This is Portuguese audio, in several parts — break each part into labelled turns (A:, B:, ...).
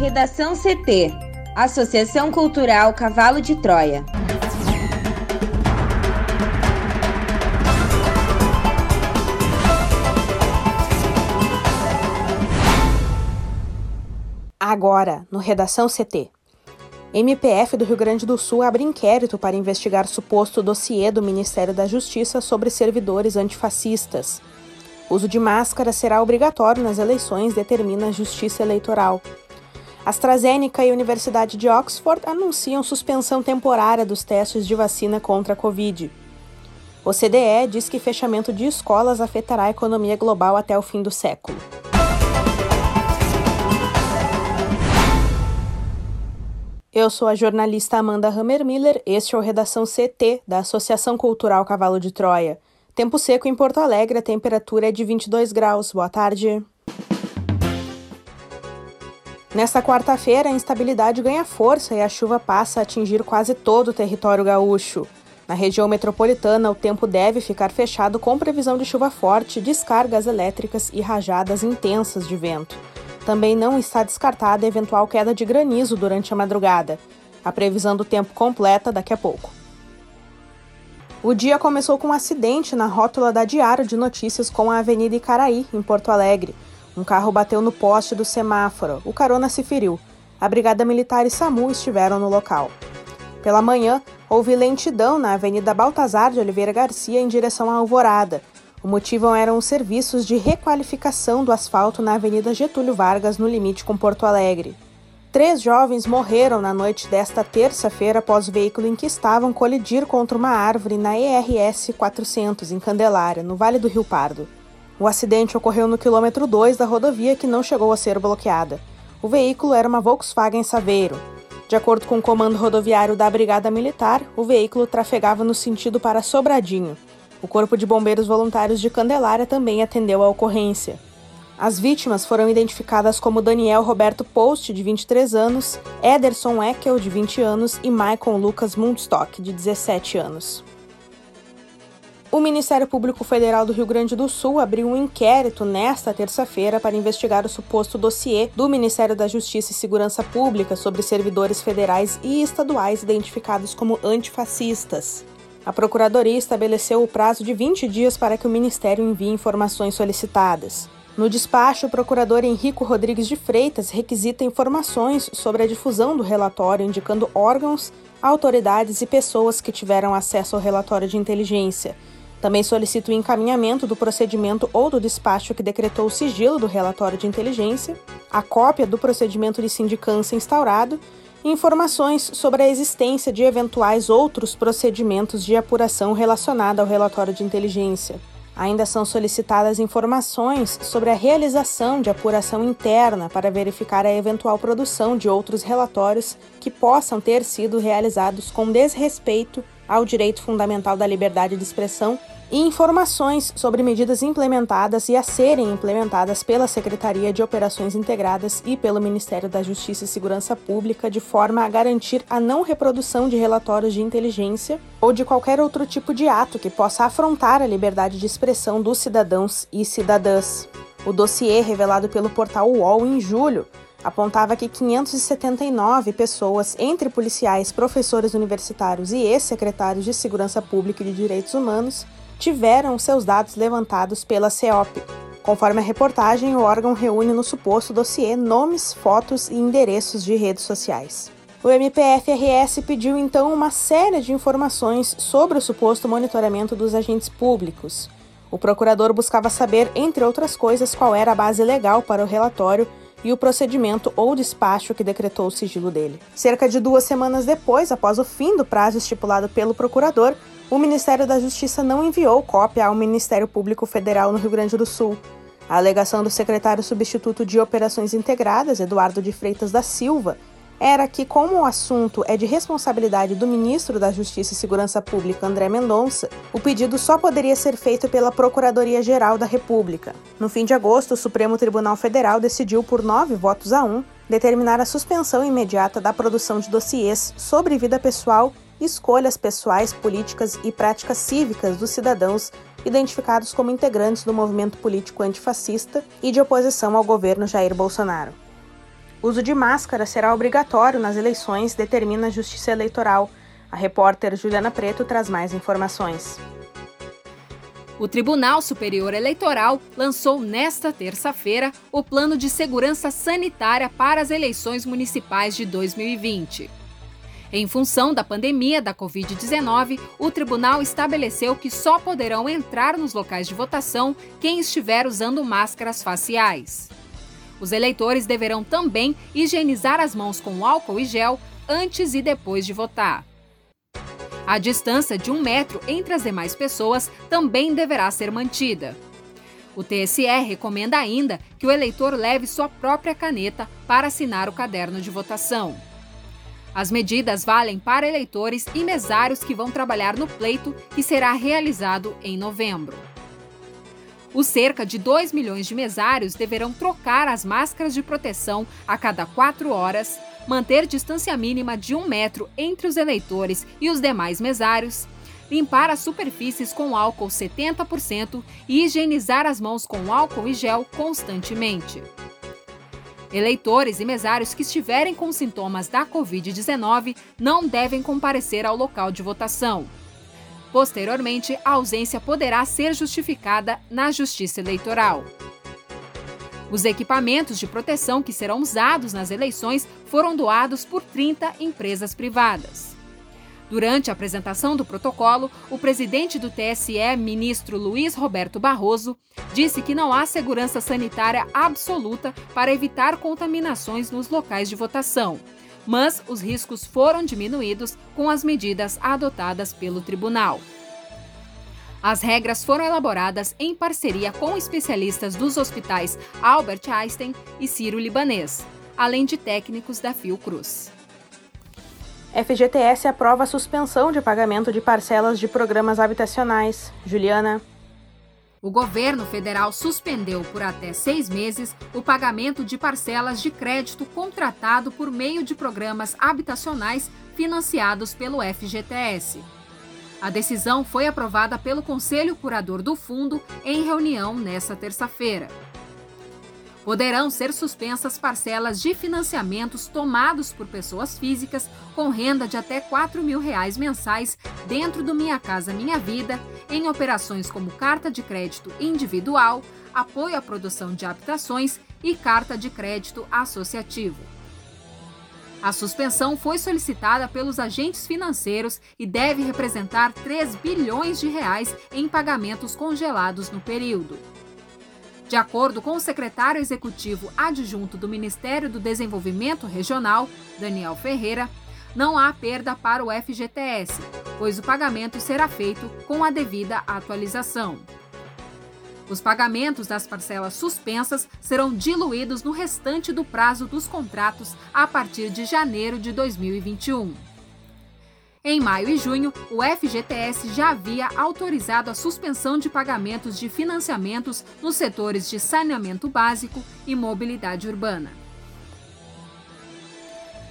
A: Redação CT Associação Cultural Cavalo de Troia.
B: Agora, no Redação CT. MPF do Rio Grande do Sul abre inquérito para investigar suposto dossiê do Ministério da Justiça sobre servidores antifascistas. Uso de máscara será obrigatório nas eleições, determina a Justiça Eleitoral. AstraZeneca e Universidade de Oxford anunciam suspensão temporária dos testes de vacina contra a Covid. O CDE diz que fechamento de escolas afetará a economia global até o fim do século. Eu sou a jornalista Amanda Hammermiller, este é o Redação CT da Associação Cultural Cavalo de Troia. Tempo seco em Porto Alegre, a temperatura é de 22 graus. Boa tarde. Nesta quarta-feira, a instabilidade ganha força e a chuva passa a atingir quase todo o território gaúcho. Na região metropolitana, o tempo deve ficar fechado com previsão de chuva forte, descargas elétricas e rajadas intensas de vento. Também não está descartada eventual queda de granizo durante a madrugada. A previsão do tempo completa daqui a pouco. O dia começou com um acidente na rótula da Diário de Notícias com a Avenida Icaraí, em Porto Alegre. Um carro bateu no poste do semáforo. O carona se feriu. A Brigada Militar e SAMU estiveram no local. Pela manhã, houve lentidão na Avenida Baltazar de Oliveira Garcia em direção à Alvorada. O motivo eram os serviços de requalificação do asfalto na Avenida Getúlio Vargas, no limite com Porto Alegre. Três jovens morreram na noite desta terça-feira após o veículo em que estavam colidir contra uma árvore na ERS 400, em Candelária, no Vale do Rio Pardo. O acidente ocorreu no quilômetro 2 da rodovia que não chegou a ser bloqueada. O veículo era uma Volkswagen Saveiro. De acordo com o comando rodoviário da Brigada Militar, o veículo trafegava no sentido para Sobradinho. O Corpo de Bombeiros Voluntários de Candelária também atendeu a ocorrência. As vítimas foram identificadas como Daniel Roberto Post, de 23 anos, Ederson Eckel, de 20 anos, e Michael Lucas Mundstock, de 17 anos. O Ministério Público Federal do Rio Grande do Sul abriu um inquérito nesta terça-feira para investigar o suposto dossiê do Ministério da Justiça e Segurança Pública sobre servidores federais e estaduais identificados como antifascistas. A Procuradoria estabeleceu o prazo de 20 dias para que o Ministério envie informações solicitadas. No despacho, o procurador Henrico Rodrigues de Freitas requisita informações sobre a difusão do relatório, indicando órgãos, autoridades e pessoas que tiveram acesso ao relatório de inteligência. Também solicita o encaminhamento do procedimento ou do despacho que decretou o sigilo do relatório de inteligência, a cópia do procedimento de sindicância instaurado informações sobre a existência de eventuais outros procedimentos de apuração relacionada ao relatório de inteligência. Ainda são solicitadas informações sobre a realização de apuração interna para verificar a eventual produção de outros relatórios que possam ter sido realizados com desrespeito ao direito fundamental da liberdade de expressão e informações sobre medidas implementadas e a serem implementadas pela Secretaria de Operações Integradas e pelo Ministério da Justiça e Segurança Pública de forma a garantir a não reprodução de relatórios de inteligência ou de qualquer outro tipo de ato que possa afrontar a liberdade de expressão dos cidadãos e cidadãs. O dossiê revelado pelo portal UOL em julho apontava que 579 pessoas, entre policiais, professores universitários e ex-secretários de Segurança Pública e de Direitos Humanos, tiveram seus dados levantados pela CEOP. Conforme a reportagem, o órgão reúne no suposto dossiê nomes, fotos e endereços de redes sociais. O MPF-RS pediu então uma série de informações sobre o suposto monitoramento dos agentes públicos. O procurador buscava saber, entre outras coisas, qual era a base legal para o relatório e o procedimento ou despacho que decretou o sigilo dele. Cerca de duas semanas depois, após o fim do prazo estipulado pelo procurador, o Ministério da Justiça não enviou cópia ao Ministério Público Federal no Rio Grande do Sul. A alegação do secretário substituto de Operações Integradas, Eduardo de Freitas da Silva, era que, como o assunto é de responsabilidade do ministro da Justiça e Segurança Pública, André Mendonça, o pedido só poderia ser feito pela Procuradoria-Geral da República. No fim de agosto, o Supremo Tribunal Federal decidiu, por nove votos a um, determinar a suspensão imediata da produção de dossiês sobre vida pessoal escolhas pessoais, políticas e práticas cívicas dos cidadãos identificados como integrantes do movimento político antifascista e de oposição ao governo Jair Bolsonaro. Uso de máscara será obrigatório nas eleições, determina a Justiça Eleitoral. A repórter Juliana Preto traz mais informações.
C: O Tribunal Superior Eleitoral lançou nesta terça-feira o Plano de Segurança Sanitária para as eleições municipais de 2020. Em função da pandemia da Covid-19, o tribunal estabeleceu que só poderão entrar nos locais de votação quem estiver usando máscaras faciais. Os eleitores deverão também higienizar as mãos com álcool e gel antes e depois de votar. A distância de um metro entre as demais pessoas também deverá ser mantida. O TSE recomenda ainda que o eleitor leve sua própria caneta para assinar o caderno de votação. As medidas valem para eleitores e mesários que vão trabalhar no pleito, que será realizado em novembro. Os cerca de 2 milhões de mesários deverão trocar as máscaras de proteção a cada quatro horas, manter distância mínima de um metro entre os eleitores e os demais mesários, limpar as superfícies com álcool 70% e higienizar as mãos com álcool e gel constantemente. Eleitores e mesários que estiverem com sintomas da Covid-19 não devem comparecer ao local de votação. Posteriormente, a ausência poderá ser justificada na Justiça Eleitoral. Os equipamentos de proteção que serão usados nas eleições foram doados por 30 empresas privadas. Durante a apresentação do protocolo, o presidente do TSE, ministro Luiz Roberto Barroso, disse que não há segurança sanitária absoluta para evitar contaminações nos locais de votação mas os riscos foram diminuídos com as medidas adotadas pelo tribunal. As regras foram elaboradas em parceria com especialistas dos hospitais Albert Einstein e Ciro Libanês, além de técnicos da Fiocruz.
B: FGTS aprova a suspensão de pagamento de parcelas de programas habitacionais. Juliana.
C: O governo federal suspendeu por até seis meses o pagamento de parcelas de crédito contratado por meio de programas habitacionais financiados pelo FGTS. A decisão foi aprovada pelo Conselho Curador do Fundo em reunião nesta terça-feira poderão ser suspensas parcelas de financiamentos tomados por pessoas físicas com renda de até 4 mil reais mensais dentro do Minha Casa Minha Vida, em operações como carta de crédito individual, apoio à produção de habitações e carta de crédito associativo. A suspensão foi solicitada pelos agentes financeiros e deve representar 3 bilhões de reais em pagamentos congelados no período. De acordo com o secretário executivo adjunto do Ministério do Desenvolvimento Regional, Daniel Ferreira, não há perda para o FGTS, pois o pagamento será feito com a devida atualização. Os pagamentos das parcelas suspensas serão diluídos no restante do prazo dos contratos a partir de janeiro de 2021. Em maio e junho, o FGTS já havia autorizado a suspensão de pagamentos de financiamentos nos setores de saneamento básico e mobilidade urbana.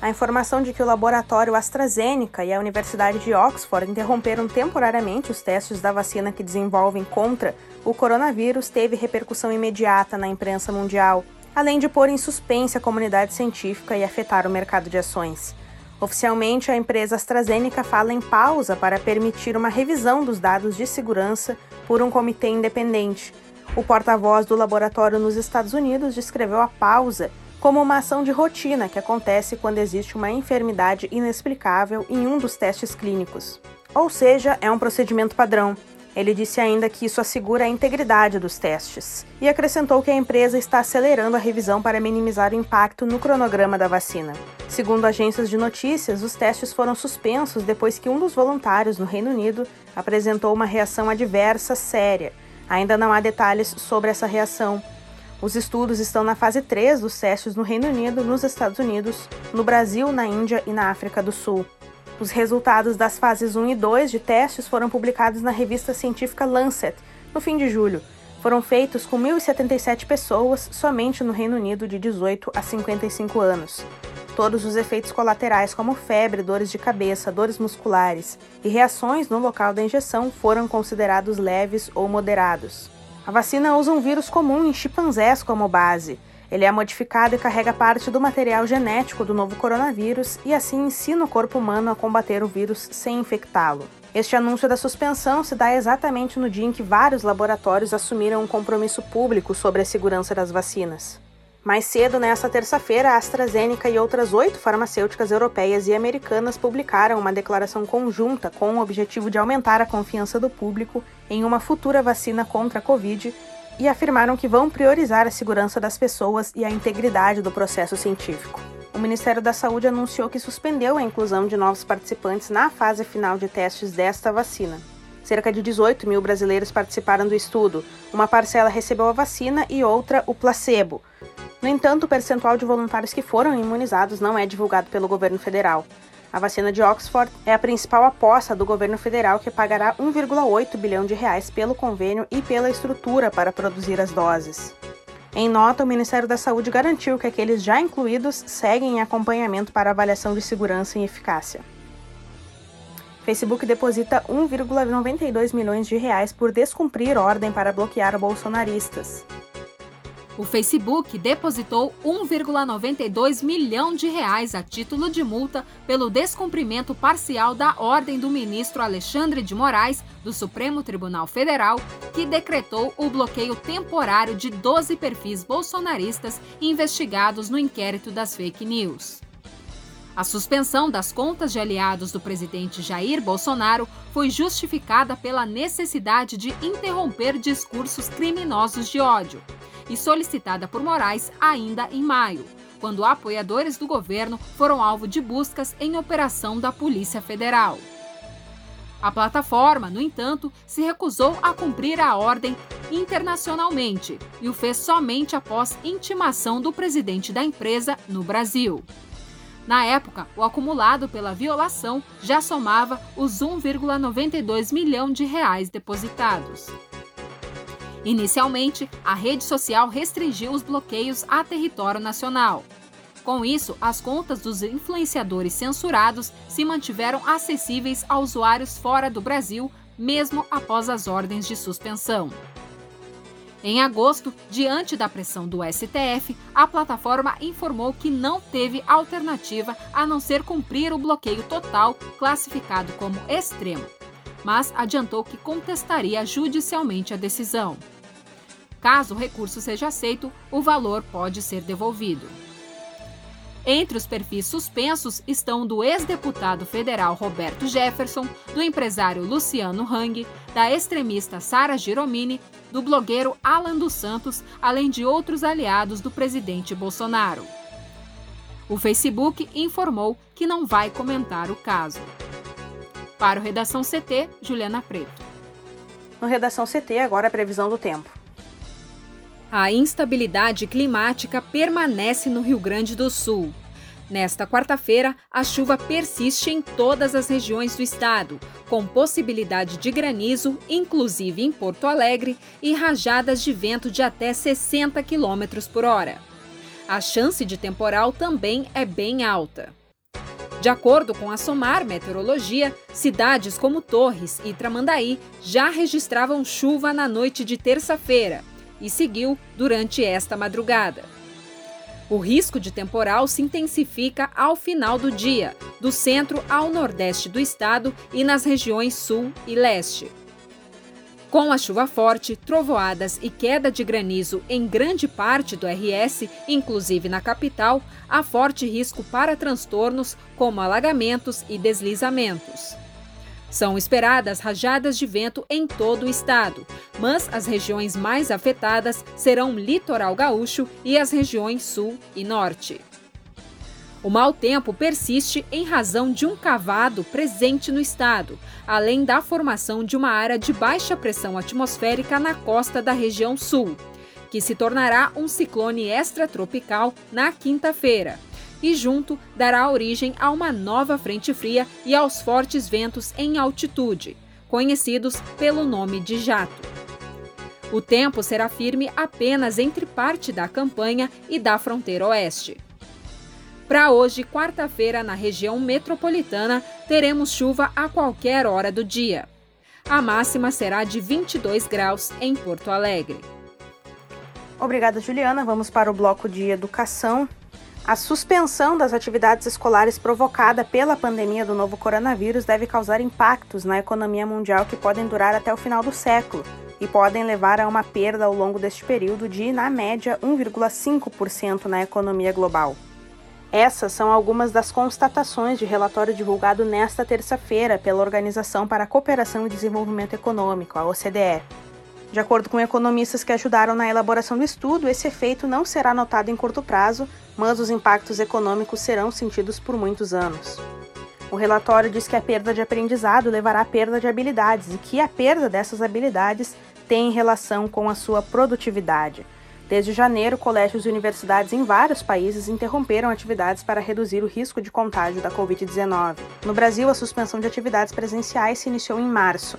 B: A informação de que o laboratório AstraZeneca e a Universidade de Oxford interromperam temporariamente os testes da vacina que desenvolvem contra o coronavírus teve repercussão imediata na imprensa mundial, além de pôr em suspense a comunidade científica e afetar o mercado de ações. Oficialmente, a empresa AstraZeneca fala em pausa para permitir uma revisão dos dados de segurança por um comitê independente. O porta-voz do laboratório nos Estados Unidos descreveu a pausa como uma ação de rotina que acontece quando existe uma enfermidade inexplicável em um dos testes clínicos. Ou seja, é um procedimento padrão. Ele disse ainda que isso assegura a integridade dos testes e acrescentou que a empresa está acelerando a revisão para minimizar o impacto no cronograma da vacina. Segundo agências de notícias, os testes foram suspensos depois que um dos voluntários no Reino Unido apresentou uma reação adversa séria. Ainda não há detalhes sobre essa reação. Os estudos estão na fase 3 dos testes no Reino Unido, nos Estados Unidos, no Brasil, na Índia e na África do Sul. Os resultados das fases 1 e 2 de testes foram publicados na revista científica Lancet no fim de julho. Foram feitos com 1.077 pessoas somente no Reino Unido de 18 a 55 anos. Todos os efeitos colaterais, como febre, dores de cabeça, dores musculares e reações no local da injeção, foram considerados leves ou moderados. A vacina usa um vírus comum em chimpanzés como base Ele é modificado e carrega parte do material genético do novo coronavírus e assim ensina o corpo humano a combater o vírus sem infectá-lo. Este anúncio da suspensão se dá exatamente no dia em que vários laboratórios assumiram um compromisso público sobre a segurança das vacinas. Mais cedo, nesta terça-feira, a AstraZeneca e outras oito farmacêuticas europeias e americanas publicaram uma declaração conjunta com o objetivo de aumentar a confiança do público em uma futura vacina contra a Covid e afirmaram que vão priorizar a segurança das pessoas e a integridade do processo científico. O Ministério da Saúde anunciou que suspendeu a inclusão de novos participantes na fase final de testes desta vacina. Cerca de 18 mil brasileiros participaram do estudo. Uma parcela recebeu a vacina e outra o placebo. No entanto, o percentual de voluntários que foram imunizados não é divulgado pelo governo federal. A vacina de Oxford é a principal aposta do governo federal que pagará 1,8 bilhão de reais pelo convênio e pela estrutura para produzir as doses. Em nota, o Ministério da Saúde garantiu que aqueles já incluídos seguem em acompanhamento para avaliação de segurança e eficácia. Facebook deposita 1,92 milhões de reais por descumprir ordem para bloquear bolsonaristas.
C: O Facebook depositou 1,92 milhão de reais a título de multa pelo descumprimento parcial da ordem do ministro Alexandre de Moraes do Supremo Tribunal Federal, que decretou o bloqueio temporário de 12 perfis bolsonaristas investigados no inquérito das fake news. A suspensão das contas de aliados do presidente Jair Bolsonaro foi justificada pela necessidade de interromper discursos criminosos de ódio e solicitada por Moraes ainda em maio, quando apoiadores do governo foram alvo de buscas em operação da Polícia Federal. A plataforma, no entanto, se recusou a cumprir a ordem internacionalmente e o fez somente após intimação do presidente da empresa no Brasil. Na época, o acumulado pela violação já somava os 1,92 milhão de reais depositados. Inicialmente, a rede social restringiu os bloqueios a território nacional. Com isso, as contas dos influenciadores censurados se mantiveram acessíveis a usuários fora do Brasil, mesmo após as ordens de suspensão. Em agosto, diante da pressão do STF, a plataforma informou que não teve alternativa a não ser cumprir o bloqueio total, classificado como extremo, mas adiantou que contestaria judicialmente a decisão. Caso o recurso seja aceito, o valor pode ser devolvido. Entre os perfis suspensos estão do ex-deputado federal Roberto Jefferson, do empresário Luciano Hang, da extremista Sara Giromini, do blogueiro Alan dos Santos, além de outros aliados do presidente Bolsonaro. O Facebook informou que não vai comentar o caso. Para o Redação CT, Juliana Preto.
B: No Redação CT, agora a previsão do tempo.
C: A instabilidade climática permanece no Rio Grande do Sul. Nesta quarta-feira, a chuva persiste em todas as regiões do estado, com possibilidade de granizo, inclusive em Porto Alegre, e rajadas de vento de até 60 km por hora. A chance de temporal também é bem alta. De acordo com a SOMAR Meteorologia, cidades como Torres e Tramandaí já registravam chuva na noite de terça-feira e seguiu durante esta madrugada. O risco de temporal se intensifica ao final do dia, do centro ao nordeste do estado e nas regiões sul e leste. Com a chuva forte, trovoadas e queda de granizo em grande parte do RS, inclusive na capital, há forte risco para transtornos como alagamentos e deslizamentos. São esperadas rajadas de vento em todo o estado, mas as regiões mais afetadas serão litoral gaúcho e as regiões sul e norte. O mau tempo persiste em razão de um cavado presente no estado, além da formação de uma área de baixa pressão atmosférica na costa da região sul, que se tornará um ciclone extratropical na quinta-feira e junto dará origem a uma nova frente fria e aos fortes ventos em altitude, conhecidos pelo nome de jato. O tempo será firme apenas entre parte da campanha e da fronteira oeste. Para hoje, quarta-feira, na região metropolitana, teremos chuva a qualquer hora do dia. A máxima será de 22 graus em Porto Alegre.
B: Obrigada, Juliana. Vamos para o bloco de educação. A suspensão das atividades escolares provocada pela pandemia do novo coronavírus deve causar impactos na economia mundial que podem durar até o final do século e podem levar a uma perda ao longo deste período de, na média, 1,5% na economia global. Essas são algumas das constatações de relatório divulgado nesta terça-feira pela Organização para a Cooperação e Desenvolvimento Econômico, a OCDE. De acordo com economistas que ajudaram na elaboração do estudo, esse efeito não será notado em curto prazo, mas os impactos econômicos serão sentidos por muitos anos. O relatório diz que a perda de aprendizado levará à perda de habilidades e que a perda dessas habilidades tem relação com a sua produtividade. Desde janeiro, colégios e universidades em vários países interromperam atividades para reduzir o risco de contágio da Covid-19. No Brasil, a suspensão de atividades presenciais se iniciou em março.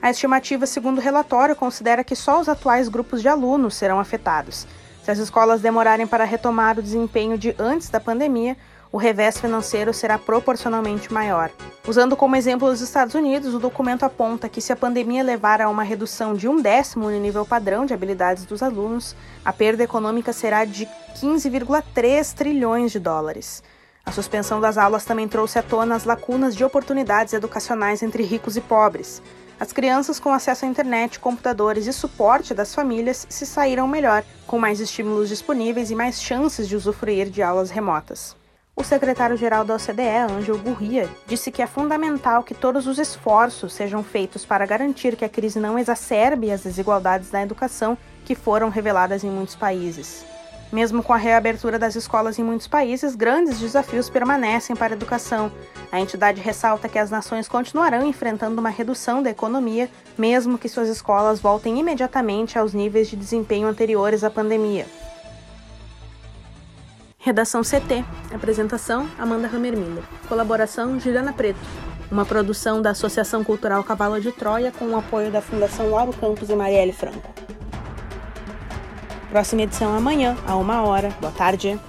B: A estimativa, segundo o relatório, considera que só os atuais grupos de alunos serão afetados. Se as escolas demorarem para retomar o desempenho de antes da pandemia, o revés financeiro será proporcionalmente maior. Usando como exemplo os Estados Unidos, o documento aponta que se a pandemia levar a uma redução de um décimo no nível padrão de habilidades dos alunos, a perda econômica será de 15,3 trilhões de dólares. A suspensão das aulas também trouxe à tona as lacunas de oportunidades educacionais entre ricos e pobres. As crianças com acesso à internet, computadores e suporte das famílias se saíram melhor, com mais estímulos disponíveis e mais chances de usufruir de aulas remotas. O secretário-geral da OCDE, Ângelo Gurria, disse que é fundamental que todos os esforços sejam feitos para garantir que a crise não exacerbe as desigualdades na educação que foram reveladas em muitos países. Mesmo com a reabertura das escolas em muitos países, grandes desafios permanecem para a educação. A entidade ressalta que as nações continuarão enfrentando uma redução da economia, mesmo que suas escolas voltem imediatamente aos níveis de desempenho anteriores à pandemia. Redação CT. Apresentação: Amanda Hammermiller. Colaboração: Juliana Preto. Uma produção da Associação Cultural Cavalo de Troia com o apoio da Fundação Lauro Campos e Marielle Franco. Próxima edição amanhã, a uma hora. Boa tarde.